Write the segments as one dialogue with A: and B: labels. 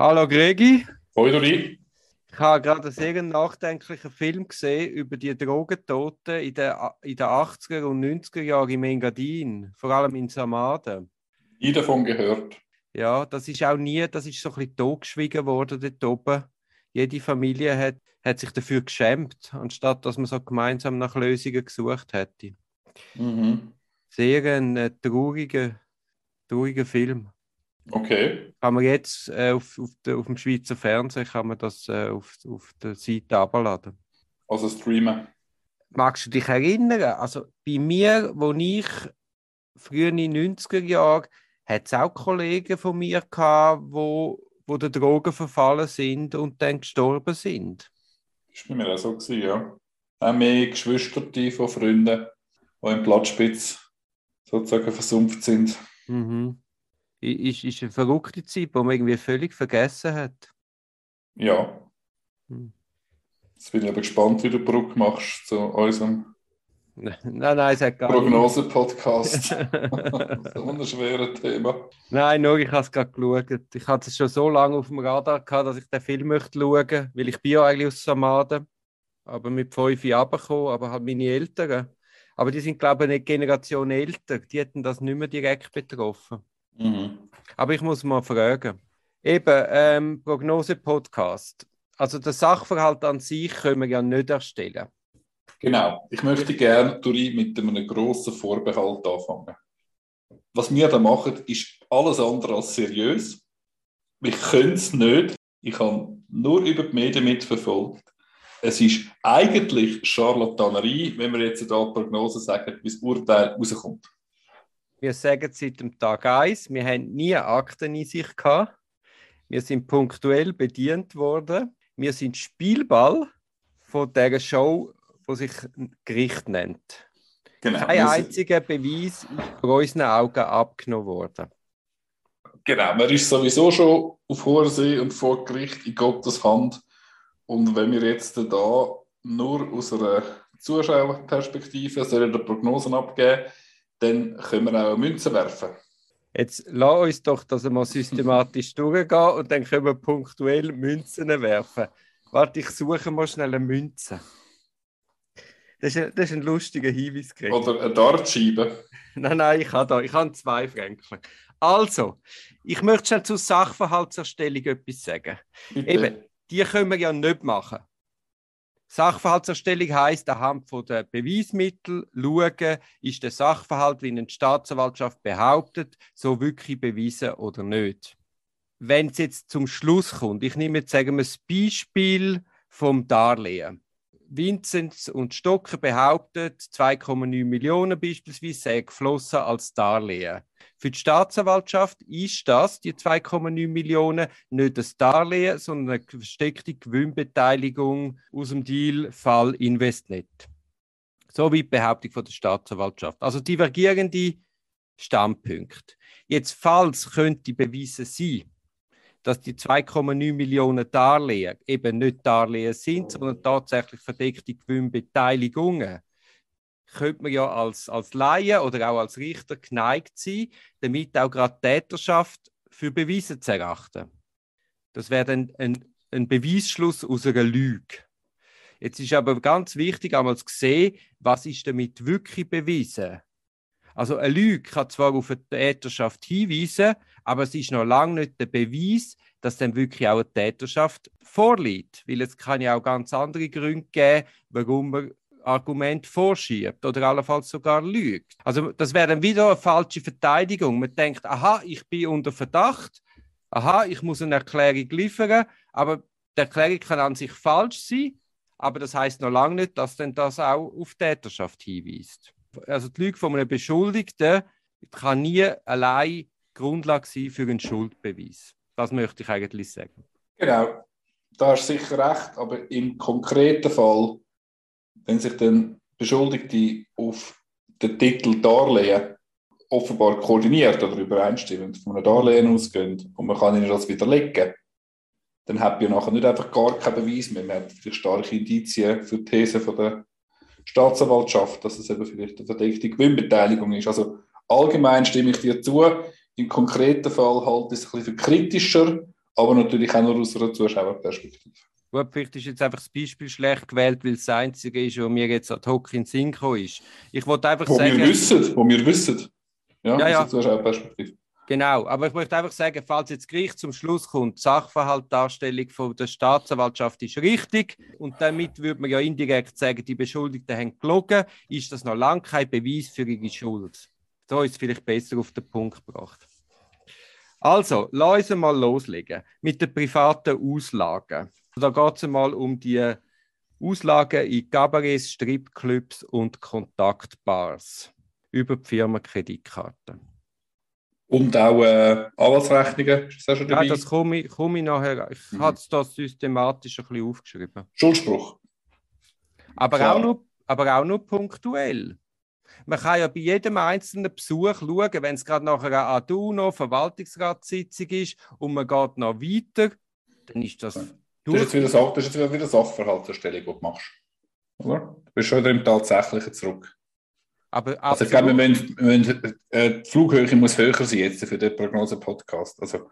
A: Hallo Gregi.
B: Hoi Dori.
A: Ich habe gerade einen sehr nachdenklichen Film gesehen über die Drogentoten in den, in den 80er und 90er Jahren in Engadin, vor allem in Samaden.
B: Nie davon gehört.
A: Ja, das ist auch nie, das ist so ein bisschen totgeschwiegen worden dort oben. Jede Familie hat, hat sich dafür geschämt, anstatt dass man so gemeinsam nach Lösungen gesucht hätte.
B: Mhm.
A: Sehr ein äh, trauriger, trauriger Film.
B: Okay.
A: Kann man jetzt äh, auf, auf, de, auf dem Schweizer Fernsehen kann man das äh, auf, auf der Seite abladen.
B: Also streamen.
A: Magst du dich erinnern? Also bei mir, wo ich früher in den 90er Jahren, hat es auch Kollegen von mir gehabt, wo, wo der Drogen verfallen sind und dann gestorben sind.
B: Das war bei mir auch so, gewesen, ja. Auch mehr Geschwister von Freunden, die im Platzspitz sozusagen versumpft sind.
A: Mhm. Ist, ist eine verrückte Zeit, die man irgendwie völlig vergessen hat.
B: Ja.
A: Hm.
B: Jetzt bin ich aber gespannt, wie du Brücke machst zu unserem
A: Nein, nein, es hat gar
B: Prognose-Podcast. so ein schweres Thema.
A: Nein, nur ich habe es gerade geschaut. Ich hatte es schon so lange auf dem Radar gehabt, dass ich den Film möchte schauen, weil ich bin ja eigentlich aus Samaden, aber mit fünf Jahren gekommen, aber halt meine Eltern. Aber die sind, glaube ich, eine Generation älter. Die hätten das nicht mehr direkt betroffen.
B: Mhm.
A: Aber ich muss mal fragen. Eben, ähm, Prognose-Podcast. Also der Sachverhalt an sich können wir ja nicht erstellen.
B: Genau. Ich möchte gerne Duri, mit einem grossen Vorbehalt anfangen. Was wir da machen, ist alles andere als seriös. Ich könnte es nicht. Ich habe nur über die Medien mitverfolgt. Es ist eigentlich Charlatanerie, wenn wir jetzt da Prognose sagen, wie das Urteil rauskommt.
A: Wir sagen seit dem Tag 1, wir haben nie Akten in sich gehabt. Wir sind punktuell bedient worden. Wir sind Spielball von dieser Show, die sich Gericht nennt.
B: Genau.
A: Kein einziger Beweis ist vor unseren Augen abgenommen worden.
B: Genau, man ist sowieso schon auf hoher See und vor Gericht in Gottes Hand. Und wenn wir jetzt da nur aus einer Zuschauerperspektive sollen Prognosen abgeben, dann können wir auch Münzen werfen.
A: Jetzt lass uns doch das einmal systematisch durchgehen und dann können wir punktuell Münzen werfen. Warte, ich suche mal schnell eine Münze. Das ist ein, das ist ein lustiger Hinweis. Greg.
B: Oder eine Dartscheibe.
A: Nein, nein, ich habe da, ich habe zwei Franken. Also, ich möchte schnell zur Sachverhaltserstellung etwas sagen.
B: Bitte.
A: Eben, die können wir ja nicht machen. Sachverhaltserstellung heisst, anhand von der Beweismittel schauen, ist der Sachverhalt, wie eine Staatsanwaltschaft behauptet, so wirklich bewiesen oder nicht. Wenn es jetzt zum Schluss kommt, ich nehme jetzt sagen wir das Beispiel vom Darlehen. Vinzenz und Stocker behauptet, 2,9 Millionen beispielsweise sei geflossen als Darlehen. Für die Staatsanwaltschaft ist das, die 2,9 Millionen, nicht das Darlehen, sondern eine versteckte Gewinnbeteiligung aus dem Deal-Fall Investnet. So wie die Behauptung von der Staatsanwaltschaft. Also divergierende Standpunkte. Jetzt, falls könnte bewiesen sein, dass die 2,9 Millionen Darlehen eben nicht Darlehen sind, sondern tatsächlich verdeckte Gewinnbeteiligungen, könnte man ja als, als Laie oder auch als Richter geneigt sein, damit auch gerade Täterschaft für bewiesen zu erachten. Das wäre dann ein, ein Beweisschluss aus einer Lüge. Jetzt ist aber ganz wichtig, einmal zu sehen, was ist damit wirklich bewiesen. Also eine Lüge kann zwar auf eine Täterschaft hinweisen, aber es ist noch lange nicht der Beweis, dass dann wirklich auch eine Täterschaft vorliegt. Weil es kann ja auch ganz andere Gründe geben, warum man Argument vorschiebt oder allenfalls sogar lügt. Also das wäre dann wieder eine falsche Verteidigung. Man denkt, aha, ich bin unter Verdacht, aha, ich muss eine Erklärung liefern, aber die Erklärung kann an sich falsch sein, aber das heißt noch lange nicht, dass dann das auch auf Täterschaft hinweist. Also die Lüge von einem Beschuldigten kann nie allein Grundlage sein für einen Schuldbeweis. Das möchte ich eigentlich sagen.
B: Genau, da hast du sicher recht, aber im konkreten Fall wenn sich dann Beschuldigte auf den Titel Darlehen offenbar koordiniert oder übereinstimmend von einem Darlehen ausgehen und man kann ihnen das widerlegen, dann hat man nachher nicht einfach gar keinen Beweis mehr. Man hat starke Indizien für die These von der Staatsanwaltschaft, dass es eben vielleicht eine verdeckte Gewinnbeteiligung ist. Also allgemein stimme ich dir zu. Im konkreten Fall halte ich es ein bisschen für kritischer, aber natürlich auch nur aus einer Zuschauerperspektive.
A: Gut, vielleicht ist jetzt einfach das Beispiel schlecht gewählt, weil es das Einzige ist, was mir jetzt ad hoc in den Sinn gekommen ist. Ich wollte einfach
B: Wo
A: sagen...
B: wir wissen, wo wir wissen. Ja,
A: Ja, ja.
B: Zuschauerperspektive.
A: Genau, aber ich möchte einfach sagen, falls jetzt Gericht zum Schluss kommt, die Sachverhaltdarstellung von der Staatsanwaltschaft ist richtig und damit würde man ja indirekt sagen, die Beschuldigten haben gelogen, ist das noch lange kein Beweis für ihre Schuld. So ist es vielleicht besser auf den Punkt gebracht. Also, lass uns mal loslegen mit den privaten Auslagen. Da geht es mal um die Auslagen in Cabarets, Stripclubs und Kontaktbars über die Firmenkreditkarte.
B: Und auch äh, Anwaltsrechnungen, ist das auch schon dabei?
A: Ja, das komme ich, komme ich nachher. Ich
B: Mhm.
A: habe es da systematisch ein bisschen aufgeschrieben.
B: Schuldspruch.
A: Aber
B: Klar.
A: auch, nur, aber auch nur punktuell. Man kann ja bei jedem einzelnen Besuch schauen, wenn es gerade nachher eine Aduno, Verwaltungsratssitzung ist und man geht noch weiter, dann ist das
B: Das ist jetzt wieder, Sach das ist jetzt wieder Sachverhaltserstellung, die du machst. Oder? Du bist schon wieder im Tatsächlichen zurück.
A: Aber
B: Also ich glaube, wir müssen, wir müssen, äh, die Flughöhe muss höher sein jetzt für den Prognose-Podcast. Also,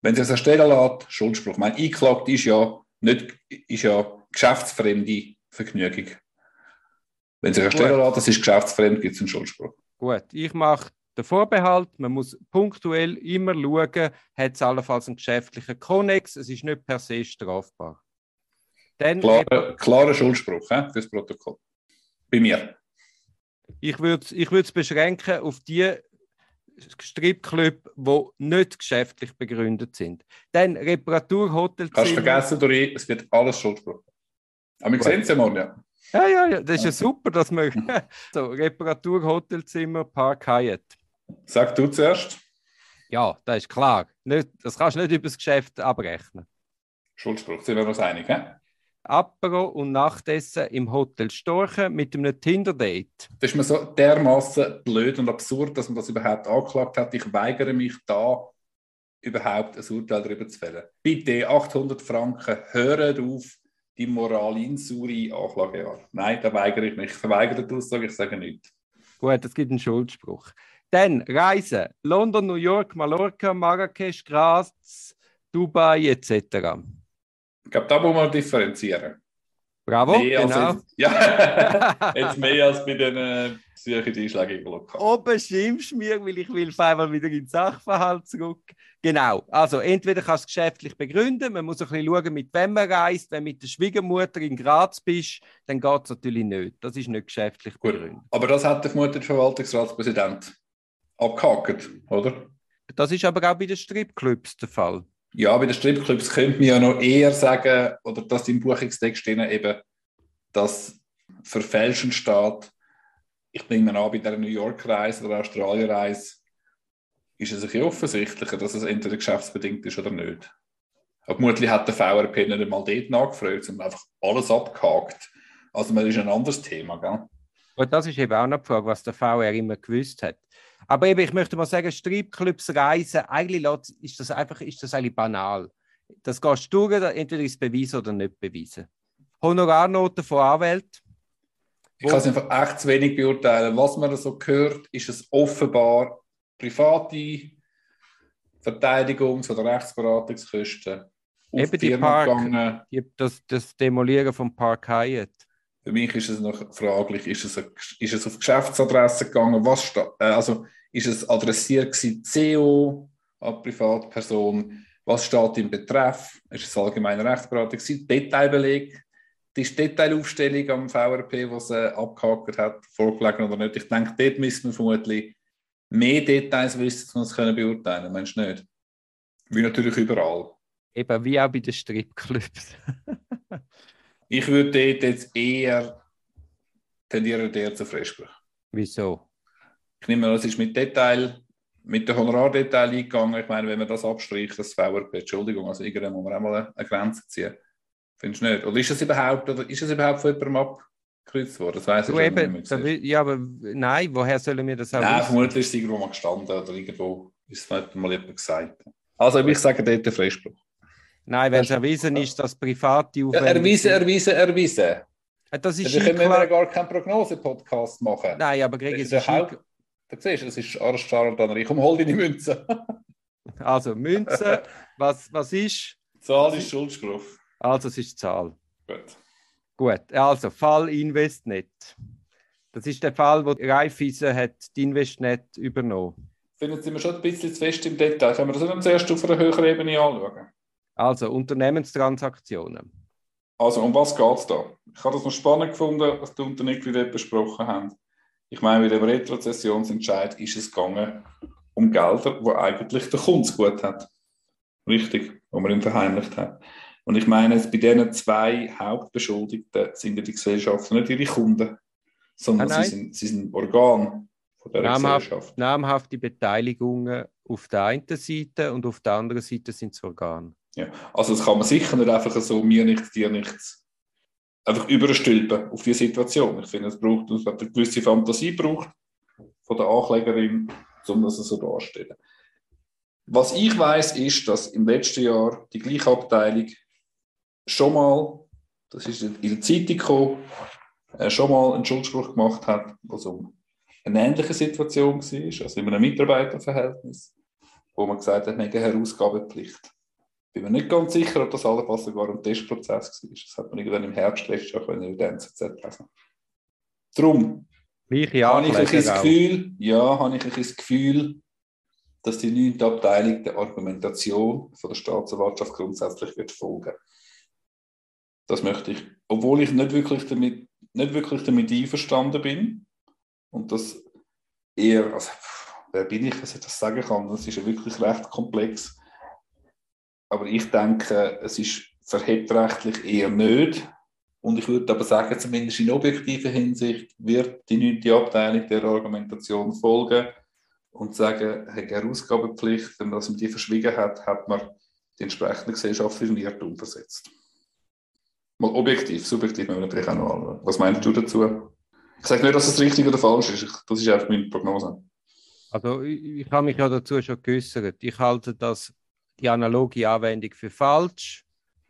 B: wenn sich das erstellen lässt, Schuldspruch. Mein einklagt ist ja nicht, ist ja geschäftsfremde Vergnügung. Wenn sich erstellen lässt, das ist geschäftsfremd, gibt es einen Schuldspruch.
A: gut. Ich mache den Vorbehalt, man muss punktuell immer schauen, hat es allenfalls einen geschäftlichen Konnex, es ist nicht per se strafbar. Dann
B: Klarer, klarer Schuldspruch he, fürs Protokoll. Bei mir.
A: Ich würde es ich würd's beschränken auf die Stripclub, die nicht geschäftlich begründet sind. Dann Reparatur,
B: Kannst vergessen, Dori, es wird alles Schuldspruch. Aber wir sehen es ja morgen, ja.
A: Ja, ja, ja, das ist ja super, dass wir. so, Reparatur, Hotelzimmer, Park Hyatt.
B: Sag du zuerst.
A: Ja, das ist klar. Nicht, das kannst du nicht über das Geschäft abrechnen.
B: Schuldspruch, sind wir uns einig, he?
A: Apero und Nachtessen im Hotel Storchen mit einem Tinder-Date.
B: Das ist mir so dermaßen blöd und absurd, dass man das überhaupt angeklagt hat. Ich weigere mich da überhaupt ein Urteil darüber zu fällen. Bitte 800 Franken, hört auf die Moralinsuri Anklagejahr. Nein, da weigere ich mich. Ich verweigere die Aussage, ich sage nichts.
A: Gut, es gibt einen Schuldspruch. Dann Reisen: London, New York, Mallorca, Marrakesch, Graz, Dubai etc.
B: Ich glaube, da muss man differenzieren.
A: Bravo, genau.
B: jetzt, ja, jetzt mehr als bei den äh, Besuchen die einschlägigen Lokalen.
A: Oben schimpfst du mir, weil ich will auf einmal wieder in den Sachverhalt zurück. Genau, also entweder kannst du es geschäftlich begründen, man muss ein bisschen schauen, mit wem man reist. Wenn du mit der Schwiegermutter in Graz bist, dann geht es natürlich nicht. Das ist nicht geschäftlich
B: Gut.
A: begründet.
B: Aber das hat der vermutlich Verwaltungsratspräsident abgehakt, oder?
A: Das ist aber auch bei den Stripclubs der Fall.
B: Ja, bei den Stripclubs könnte man ja noch eher sagen, oder dass im Buchungstext eben, dass Verfälschen steht. Ich nehme an, bei der New York-Reise oder Australien-Reise ist es ein offensichtlicher, dass es entweder geschäftsbedingt ist oder nicht. Vermutlich hat der VRP nicht einmal dort nachgefragt, sondern einfach alles abgehakt. Also, das ist ein anderes Thema, gell?
A: Und das ist eben auch noch die Frage, was der VR immer gewusst hat. Aber eben, ich möchte mal sagen, Stripclubs reisen, eigentlich ist das einfach ist das eigentlich banal. Das gehst du durch, entweder ist beweisen oder nicht beweisen. Honorarnoten von Anwälten.
B: Ich kann es einfach echt zu wenig beurteilen. Was man so hört, ist es offenbar private Verteidigungs- oder Rechtsberatungskosten
A: Eben
B: die
A: Park-
B: gegangen.
A: Das, das Demolieren vom Park Hyatt.
B: Für mich ist es noch fraglich, ist es, ist es auf Geschäftsadresse gegangen? Was äh, also ist es adressiert gewesen, CO an Privatperson? Was steht im Betreff? Ist es allgemeine Rechtsberatung? Detailbeleg? Die Detailaufstellung am VRP, was er abgehakt hat, vorgelegen oder nicht? Ich denke, dort müssen wir vermutlich mehr Details wissen, um es können beurteilen. Meinst du nicht? Wie natürlich überall.
A: Eben wie auch bei den Stripclubs.
B: Ich würde dort jetzt eher tendieren, der zu Freispruch.
A: Wieso?
B: Ich nehme an, es ist mit Detail, mit dem Honorardetail eingegangen. Ich meine, wenn man das abstreicht, das VRP, Entschuldigung, also irgendwann muss man auch mal eine- Grenze ziehen. Findest du nicht? Oder ist es überhaupt, oder ist es überhaupt von jemandem abgekreuzt worden? Das weiß ich
A: eben,
B: nicht mehr.
A: ja, aber nein, woher sollen wir das auch
B: Nein, vermutlich ist es irgendwo mal gestanden oder irgendwo ist es nicht mal jemand gesagt. Also ich sage dort der Freispruch.
A: Nein, wenn es erwiesen ist, dass private
B: Ja,
A: Aufwendungen
B: erwiesen,
A: sind-
B: erwiesen, erwiesen.
A: Äh, Das ist
B: Also können wir
A: klar.
B: gar keinen Prognose-Podcast machen.
A: Nein, aber Greg, es
B: ist Haupt- Da siehst du, das ist Arscharltanerei. Komm, hol deine Münze.
A: Also Münze, was, was ist?
B: Zahl ist Schuldspruch.
A: Also es ist Zahl.
B: Gut.
A: Gut, also Fall Investnet. Das ist der Fall, wo Raiffeisen hat die Investnet übernommen.
B: Finden Sie mir schon ein bisschen zu fest im Detail. Können wir das dann zuerst auf einer höheren Ebene anschauen?
A: Also Unternehmenstransaktionen.
B: Also, um was geht es da? Ich habe das noch spannend gefunden, was die Unternehmer besprochen haben. Ich meine, bei dem Retrozessionsentscheid ist es gegangen um Gelder, die eigentlich der Kunde gut hat. Richtig, wo man ihn verheimlicht hat. Und ich meine, bei diesen zwei Hauptbeschuldigten sind ja die Gesellschaften nicht ihre Kunden, sondern
A: nein.
B: sie, sind, sie sind Organ von dieser
A: Namhaft,
B: Gesellschaft.
A: namhafte Beteiligungen auf der einen Seite und auf der anderen Seite sind es Organe.
B: Ja. Also das kann man sicher nicht einfach so mir nichts, dir nichts einfach überstülpen auf die Situation. Ich finde, es braucht es hat eine gewisse Fantasie braucht von der Anklägerin, um das so darzustellen. Was ich weiß, ist, dass im letzten Jahr die gleiche Abteilung schon mal, das ist in der Zeitung gekommen, äh, schon mal einen Schuldspruch gemacht hat, was um eine ähnliche Situation war, also in einem Mitarbeiterverhältnis, wo man gesagt hat, man hat eine Herausgabepflicht. Bin mir nicht ganz sicher, ob das allenfalls sogar ein Testprozess war. Das hat man irgendwann im Herbst letztes Jahr können in der NZZ lesen. Darum habe ich ein das. Gefühl, ja, habe ich ein das Gefühl, dass die neunte Abteilung der Argumentation von der Staatsanwaltschaft grundsätzlich wird folgen. Das möchte ich, obwohl ich nicht wirklich damit, nicht wirklich damit einverstanden bin und das eher, also, wer bin ich, dass ich das sagen kann, das ist ja wirklich recht komplex. Aber ich denke, es ist verhebtrechtlich eher nicht. Und ich würde aber sagen, zumindest in objektiver Hinsicht wird die neunte Abteilung der Argumentation folgen und sagen, eine Ausgabepflicht, wenn man die verschwiegen hat, hat man die entsprechende Gesellschaft in Irrtum versetzt. Mal objektiv, subjektiv müssen wir natürlich auch noch anschauen. Was meinst du dazu? Ich sage nicht, dass es richtig oder falsch ist. Das ist einfach meine Prognose.
A: Also ich, ich habe mich ja dazu schon geäußert. Ich halte das, die analoge Anwendung für falsch.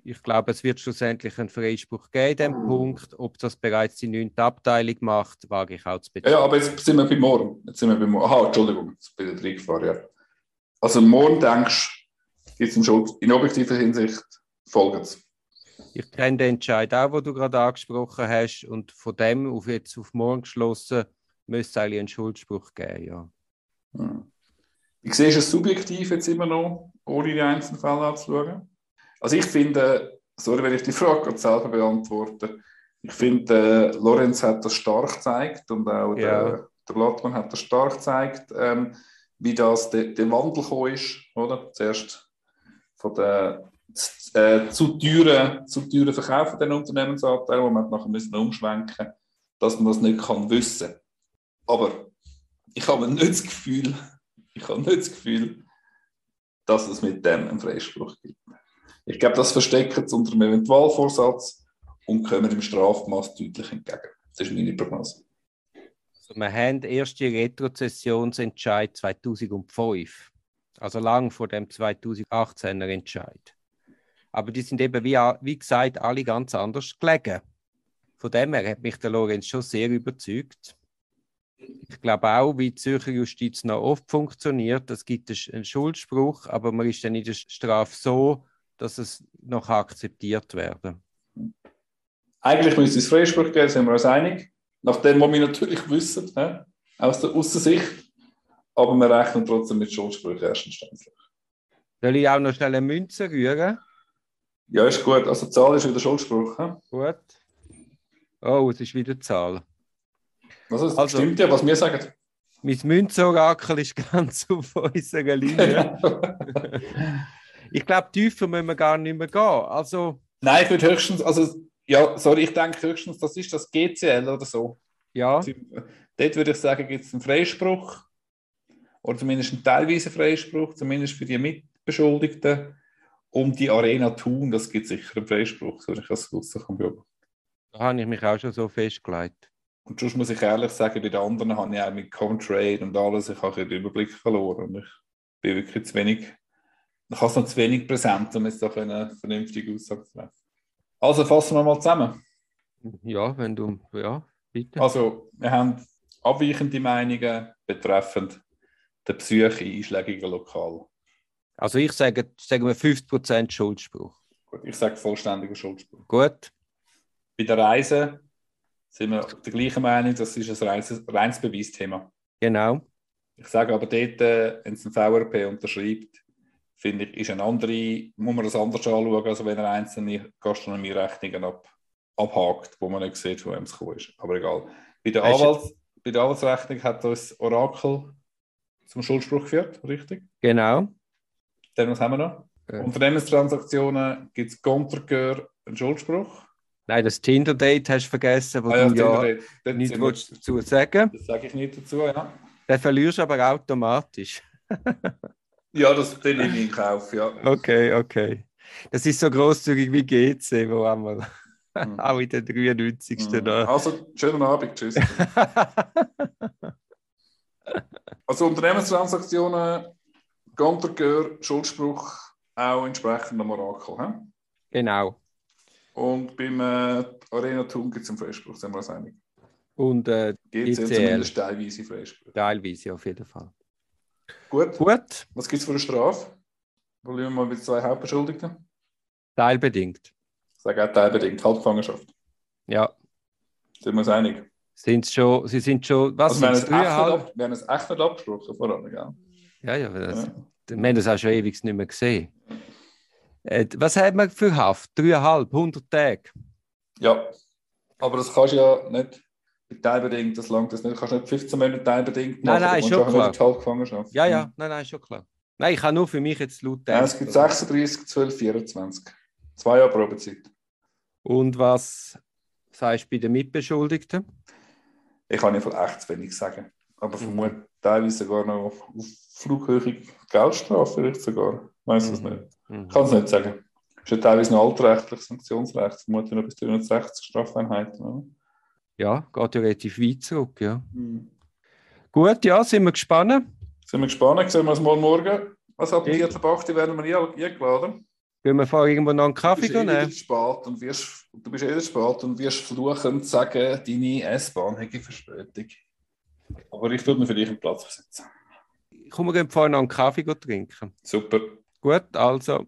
A: Ich glaube, es wird schlussendlich einen Freispruch geben dem Punkt. Ob das bereits die neunte Abteilung macht, wage ich auch zu bezweifeln.
B: ja, aber jetzt sind wir bei morgen. Jetzt sind wir bei morgen. Aha, Entschuldigung, jetzt bin ich reingefahren, ja. Also morgen denkst du, gibt es in objektiver Hinsicht folgendes.
A: Ich kenne den Entscheid auch, den du gerade angesprochen hast. Und von dem auf jetzt auf morgen geschlossen, müsste es eigentlich einen Schuldspruch geben. Ja.
B: Hm. Ich sehe es subjektiv jetzt immer noch, ohne die einzelnen Fälle anzuschauen. Also ich finde, sorry, wenn ich die Frage gerade selber beantworte, ich finde, äh, Lorenz hat das stark gezeigt und auch
A: Ja.
B: der, der Blattmann hat das stark gezeigt, ähm, wie das der, der Wandel gekommen ist, oder? Zuerst von der äh, zu teuren, zu teuren Verkauf von den Unternehmensanteilen, wo man nachher müssen umschwenken dass man das nicht kann wissen. Aber ich habe nicht das Gefühl, ich habe nicht das Gefühl, dass es mit dem einen Freispruch gibt. Ich glaube, das versteckt es unter dem Eventualvorsatz und kommen im Strafmaß deutlich entgegen. Das ist meine Prognose.
A: Also wir haben den ersten Retrozessionsentscheid 2005. Also lang vor dem 2018er Entscheid. Aber die sind eben, wie, wie gesagt, alle ganz anders gelegen. Von dem her hat mich der Lorenz schon sehr überzeugt. Ich glaube auch, wie die Zürcher Justiz noch oft funktioniert, es gibt einen Schuldspruch, aber man ist dann in der Strafe so, dass es noch akzeptiert werden.
B: Eigentlich müsste es Freispruch geben, sind wir uns einig. Nachdem, was wir natürlich wissen, hä? aus der Aussicht. Aber wir rechnen trotzdem mit Schuldspruch erstinstanzlich.
A: Soll ich auch noch schnell eine Münze rühren?
B: Ja, ist gut. Also die Zahl ist wieder Schuldspruch. Hä?
A: Gut. Oh, es ist wieder die Zahl.
B: Also, das
A: Also-
B: stimmt ja, was wir sagen.
A: Mein Münzorakel ist ganz auf unserer Linie. ich glaube, tiefer müssen wir gar nicht mehr gehen. Also,
B: Nein, ich würde höchstens, also, ja, sorry, ich denke höchstens, das ist das GCL oder so.
A: ja,
B: Dort würde ich sagen, gibt es einen Freispruch oder zumindest einen teilweisen Freispruch, zumindest für die Mitbeschuldigten. Um die Arena tun, das gibt sicher einen Freispruch, so ich das kann beobachten.
A: da habe ich mich auch schon so festgelegt.
B: Und sonst muss ich ehrlich sagen, bei den anderen habe ich auch mit Comtrade und alles, ich habe den Überblick verloren und ich bin wirklich zu wenig, ich habe es noch zu wenig präsent, um jetzt da eine vernünftige Aussage zu treffen. Also fassen wir mal zusammen.
A: Ja, wenn du, ja, bitte.
B: Also, wir haben abweichende Meinungen betreffend der Psyche einschlägiger Lokal.
A: Also ich sage, sagen wir 50% Schuldspruch.
B: Gut, ich sage vollständiger Schuldspruch.
A: Gut,
B: Bei der Reise sind wir der gleichen Meinung, das ist ein reines, reines Beweisthema.
A: genau.
B: Ich sage aber dort, äh, wenn es ein VRP unterschreibt, finde ich, ist eine andere, muss man das anders anschauen, als wenn er einzelne Gastronomierechnungen ab, abhakt, wo man nicht sieht, wem es gekommen ist. Aber egal. Bei der, Anwalts, bei der Anwaltsrechnung hat uns Orakel zum Schuldspruch geführt, richtig?
A: Genau.
B: Dann was haben wir noch?
A: Ja.
B: Unternehmenstransaktionen gibt es Contergeur einen Schuldspruch.
A: Nein, das Tinder-Date hast du vergessen, wo
B: Ah
A: du ja
B: dort
A: nichts willst dazu sagen
B: Das sage ich nicht dazu, ja.
A: Den verlierst du aber automatisch.
B: Ja, das den nehme ich in Kauf, ja.
A: Okay, okay. Das ist so großzügig wie GC, wo einmal
B: Mhm.
A: auch in der 93.
B: Mhm. Also, schönen Abend, tschüss. Also Unternehmenstransaktionen, Contergeur, Schuldspruch, auch entsprechend am Orakel. He?
A: genau.
B: Und beim äh, Arena Thun gibt es einen Freispruch, sind wir uns einig.
A: Und äh,
B: Gibt es zumindest teilweise Freispruch.
A: teilweise auf jeden Fall.
B: Gut,
A: Gut,
B: was gibt es für eine Strafe? Wollen wir mal mit zwei Hauptbeschuldigten?
A: teilbedingt.
B: Ich sage auch teilbedingt, Halbgefangenschaft.
A: Ja,
B: Sind wir uns einig?
A: sind schon, sie sind schon, was
B: Also wir, haben
A: sind
B: es echt nicht
A: dreieinhalb?
B: ab, wir haben es echt nicht abgesprochen voran, gell?
A: Ja, ja, das,
B: Ja.
A: wir haben das auch schon ewig nicht mehr gesehen. Äh, was hat man für Haft? Dreieinhalb, 100 Tage?
B: Ja, aber das kannst du ja nicht mit teilbedingt, das langt das nicht. Du kannst nicht 15 Monate teilbedingt
A: Nein,
B: machen.
A: nein,
B: du
A: schon klar.
B: Halbgefangenschaft.
A: Ja, ja, nein, nein, schon klar. Nein, ich habe nur für mich jetzt laut
B: Ja, es gibt 36, 12, 24. Zwei Jahre Probezeit.
A: Und was sagst du bei den Mitbeschuldigten?
B: Ich kann nicht von echt wenig sagen. Aber
A: Mhm.
B: vermute teilweise sogar noch auf, auf Flughöhe Geldstrafe, vielleicht sogar. Ich weiß es
A: Mhm.
B: nicht.
A: Mhm.
B: Ich kann es nicht sagen. Es ist ja teilweise noch altrechtliches Sanktionsrecht, vermutlich noch bis 360 Strafeinheiten. Oder?
A: Ja, geht ja relativ weit zurück, ja.
B: Mhm.
A: Gut, ja, sind wir gespannt.
B: Sind wir gespannt, sehen wir uns mal morgen. Also ab dem
A: Ja.
B: 4. Acht werden wir nie eingeladen.
A: Gehen wir vorher irgendwo noch einen
B: Du
A: Kaffee
B: bist eh wieder
A: nehmen?
B: spät und wirst, du bist eh spät und wirst fluchend sagen, deine S-Bahn hätte Verspätung. Aber ich würde mir für dich einen Platz versetzen.
A: Kommen wir gehen vorher noch einen Kaffee trinken.
B: Super.
A: Gut, also